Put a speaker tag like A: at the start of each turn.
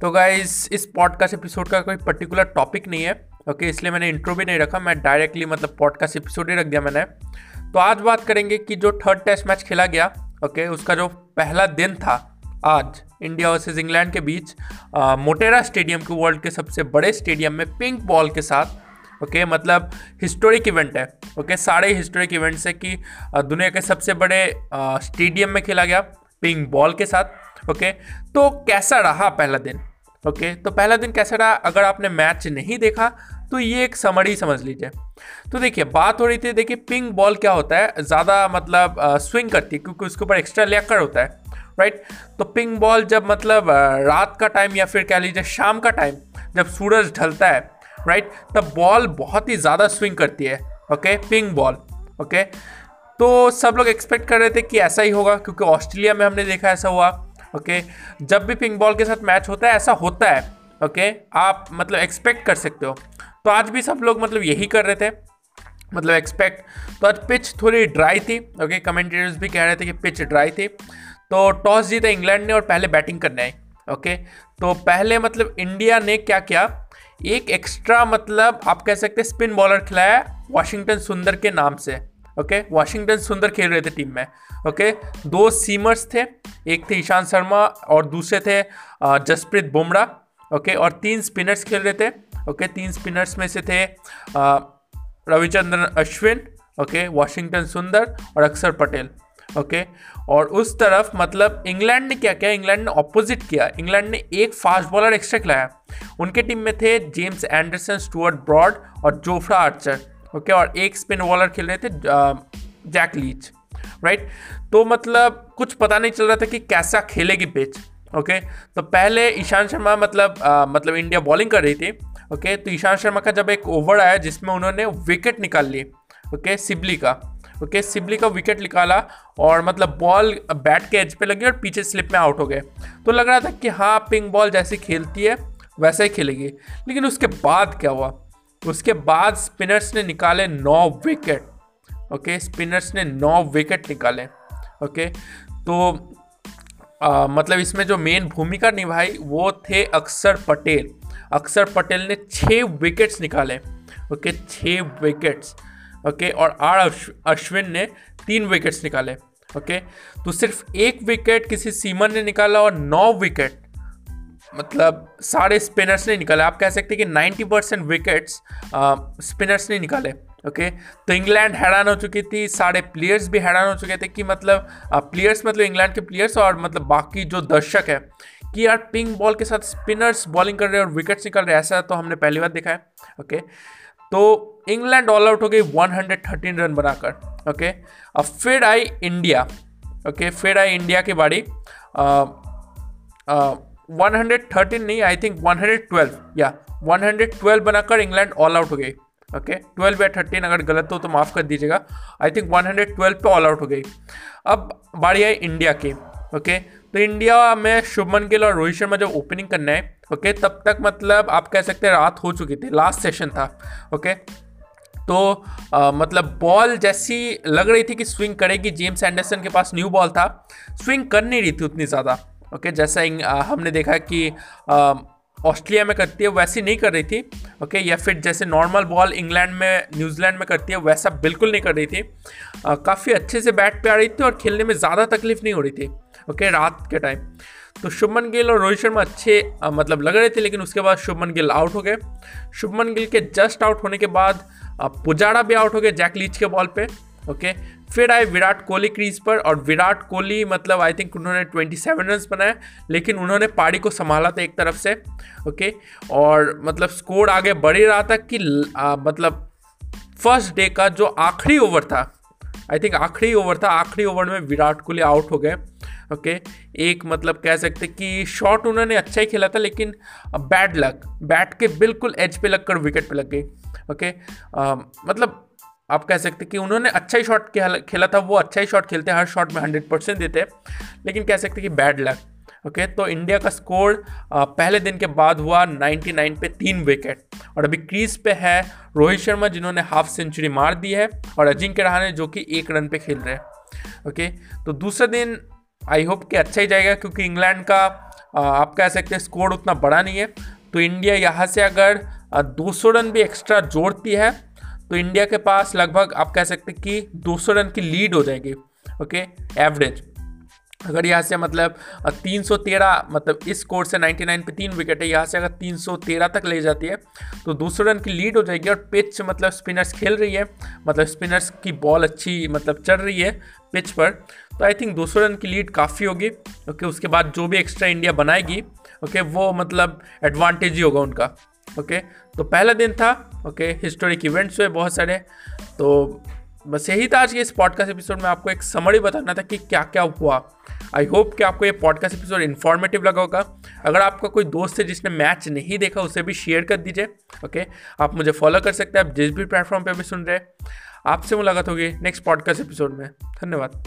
A: तो गाइस इस podcast episode का कोई पर्टिकुलर टॉपिक नहीं है ओके okay, इसलिए मैंने इंट्रो भी नहीं रखा मैं डायरेक्टली मतलब पॉडकास्ट एपिसोड ही रख दिया मैंने। तो आज बात करेंगे कि जो थर्ड टेस्ट मैच खेला गया ओके okay, उसका जो पहला दिन था आज इंडिया वर्सेज इंग्लैंड के बीच आ, मोटेरा स्टेडियम के वर्ल्ड के सबसे बड़े स्टेडियम में पिंक बॉल के साथ ओके okay, मतलब हिस्टोरिक इवेंट है ओके okay, सारे हिस्टोरिक इवेंट्स है कि दुनिया के सबसे बड़े स्टेडियम में खेला गया पिंक बॉल के साथ ओके okay, तो कैसा रहा पहला दिन? ओके तो पहला दिन कैसा रहा? अगर आपने मैच नहीं देखा तो ये एक समरी समझ लीजिए। तो देखिए, बात हो रही थी, देखिए पिंक बॉल क्या होता है? ज़्यादा मतलब स्विंग करती है, क्योंकि उसके ऊपर एक्स्ट्रा लेकर होता है राइट तो पिंक बॉल जब मतलब रात का टाइम या फिर कह लीजिए शाम का टाइम जब सूरज ढलता है राइट तब बॉल बहुत ही ज़्यादा स्विंग करती है ओके पिंक बॉल ओके तो सब लोग एक्सपेक्ट कर रहे थे कि ऐसा ही होगा, क्योंकि ऑस्ट्रेलिया में हमने देखा ऐसा हुआ। ओके? जब भी पिंक बॉल के साथ मैच होता है, ऐसा होता है, ओके? आप मतलब एक्सपेक्ट कर सकते हो। तो आज भी सब लोग मतलब यही कर रहे थे। मतलब एक्सपेक्ट तो आज पिच थोड़ी ड्राई थी, ओके? कमेंटेटर्स भी कह रहे थे कि पिच ड्राई थी। तो टॉस जीता इंग्लैंड ने और पहले बैटिंग करने आई, ओके? तो पहले मतलब इंडिया ने क्या किया? एक एक्स्ट्रा मतलब आप कह सकते हैं स्पिन बॉलर खिलाया वाशिंगटन सुंदर के नाम से। ओके? वाशिंगटन सुंदर खेल रहे थे टीम में, ओके? दो सीमर्स थे, एक थे ईशांत शर्मा और दूसरे थे जसप्रीत बुमराह, ओके? और तीन स्पिनर्स खेल रहे थे, ओके? तीन स्पिनर्स में से थे रविचंद्रन अश्विन, ओके? वाशिंगटन सुंदर और अक्षर पटेल, ओके? और उस तरफ़ मतलब इंग्लैंड ने क्या किया? इंग्लैंड ने ऑपोजिट किया। इंग्लैंड ने एक फास्ट बॉलर एक्स्ट्रा खिलाया। उनके टीम में थे जेम्स एंडरसन स्टुअर्ट ब्रॉड और जोफ्रा आर्चर ओके और एक स्पिन बॉलर खेल रहे थे जैक लीच राइट तो मतलब कुछ पता नहीं चल रहा था कि कैसा खेलेगी पिच ओके? तो पहले ईशांत शर्मा मतलब आ, मतलब इंडिया बॉलिंग कर रही थी ओके? तो ईशांत शर्मा का जब एक ओवर आया जिसमें उन्होंने विकेट निकाल ली ओके सिबली का ओके? सिबली का विकेट निकाला और मतलब बॉल बैट के एज पे लगी और पीछे स्लिप में आउट हो गए। तो लग रहा था कि हाँ पिंक बॉल जैसे खेलती है वैसे ही खेलेगी। लेकिन उसके बाद क्या हुआ? उसके बाद स्पिनर्स ने निकाले नौ विकेट ओके स्पिनर्स ने नौ विकेट निकाले ओके तो आ, मतलब इसमें जो मेन भूमिका निभाई वो थे अक्षर पटेल। अक्षर पटेल ने छः विकेट्स निकाले ओके छः विकेट्स ओके और आर अश्विन ने तीन विकेट्स निकाले ओके तो सिर्फ़ एक विकेट किसी सीमन ने निकाला और नौ विकेट मतलब सारे स्पिनर्स ने निकाले। आप कह सकते हैं कि 90 परसेंट विकेट्स स्पिनर्स ने निकाले ओके तो इंग्लैंड हैरान हो चुकी थी, सारे प्लेयर्स भी हैरान हो चुके थे कि मतलब प्लेयर्स मतलब इंग्लैंड के प्लेयर्स और मतलब बाकी जो दर्शक है कि यार पिंक बॉल के साथ स्पिनर्स बॉलिंग कर रहे हैं और विकेट्स निकल रहे हैं, ऐसा तो हमने पहली बार देखा है ओके तो इंग्लैंड ऑल आउट हो गई 113 रन बनाकर ओके अब फिर आई इंडिया ओके फिर आई इंडिया के बाड़ी 113 नहीं आई थिंक 112 या 112 बनाकर इंग्लैंड ऑल आउट हो गई ओके okay, 12 या 13 अगर गलत हो तो माफ़ कर दीजिएगा. आई थिंक 112 पे ऑल आउट हो गई. अब बारी आई इंडिया की. ओके okay, तो इंडिया में शुभमन गिल और रोहित शर्मा जब ओपनिंग करना है ओके okay, तब तक मतलब आप कह सकते हैं रात हो चुकी थी. लास्ट सेशन था. ओके तो आ, मतलब बॉल जैसी लग रही थी कि स्विंग करेगी. जेम्स एंडरसन के पास न्यू बॉल था. स्विंग कर नहीं रही थी उतनी ज़्यादा. ओके जैसा हमने देखा कि ऑस्ट्रेलिया में करती है वैसी नहीं कर रही थी ओके या फिर जैसे नॉर्मल बॉल इंग्लैंड में न्यूजीलैंड में करती है वैसा बिल्कुल नहीं कर रही थी। काफ़ी अच्छे से बैट पे आ रही थी और खेलने में ज़्यादा तकलीफ़ नहीं हो रही थी ओके रात के टाइम। तो शुभमन गिल और रोहित शर्मा अच्छे आ, मतलब लग रहे थे लेकिन उसके बाद शुभमन गिल आउट हो गए। शुभमन गिल के जस्ट आउट होने के बाद पुजारा भी आउट हो गए जैक लीच के बॉल पे। ओके फिर आए विराट कोहली क्रीज पर और विराट कोहली मतलब आई थिंक उन्होंने 27 रन बनाए लेकिन उन्होंने पारी को संभाला था एक तरफ़ से ओके और मतलब स्कोर आगे बढ़ ही रहा था कि आ, मतलब फ़र्स्ट डे का जो आखिरी ओवर था आई थिंक आखिरी ओवर था आखिरी ओवर में विराट कोहली आउट हो गए ओके okay, एक मतलब कह सकते कि शॉट उन्होंने अच्छा ही खेला था लेकिन बैड लक बैट के बिल्कुल एज पे लगकर विकेट पे लग गई ओके okay, मतलब आप कह सकते कि उन्होंने अच्छा ही शॉट खेला था, वो अच्छा ही शॉट खेलते हैं, हर शॉट में हंड्रेड परसेंट देते हैं। लेकिन कह सकते कि बैड लक ओके तो इंडिया का स्कोर पहले दिन के बाद हुआ 99 पे तीन विकेट और अभी क्रीज पे है रोहित शर्मा, जिन्होंने हाफ़ सेंचुरी मार दी है, और अजिंक्य रहाणे, जो कि एक रन पे खेल रहे हैं ओके तो दूसरे दिन आई होप कि अच्छा ही जाएगा, क्योंकि इंग्लैंड का आप कह सकते हैं स्कोर उतना बड़ा नहीं है। तो इंडिया यहाँ से अगर 200 रन भी एक्स्ट्रा जोड़ती है तो इंडिया के पास लगभग, आप कह सकते हैं कि 200 रन की लीड हो जाएगी ओके एवरेज अगर यहाँ से मतलब 313 मतलब इस स्कोर से 99 पे तीन विकेट है, यहाँ से अगर 313 तक ले जाती है तो दूसरे रन की लीड हो जाएगी और पिच मतलब स्पिनर्स खेल रही है मतलब स्पिनर्स की बॉल अच्छी मतलब चल रही है पिच पर तो आई थिंक दूसरे रन की लीड काफ़ी होगी ओके उसके बाद जो भी एक्स्ट्रा इंडिया बनाएगी ओके वो मतलब एडवांटेज ही होगा उनका। ओके? तो पहला दिन था, ओके? हिस्टोरिक इवेंट्स हुए बहुत सारे। तो बस यही था आज के इस पॉडकास्ट एपिसोड में आपको एक समरी बताना था कि क्या क्या हुआ। आई होप कि आपको ये पॉडकास्ट एपिसोड इन्फॉर्मेटिव लगा होगा। अगर आपका कोई दोस्त है जिसने मैच नहीं देखा, उसे भी शेयर कर दीजिए, ओके? आप मुझे फॉलो कर सकते हैं, आप जिस भी प्लेटफॉर्म पर भी सुन रहे हैं। आपसे मुलाकात होगी नेक्स्ट पॉडकास्ट एपिसोड में। धन्यवाद।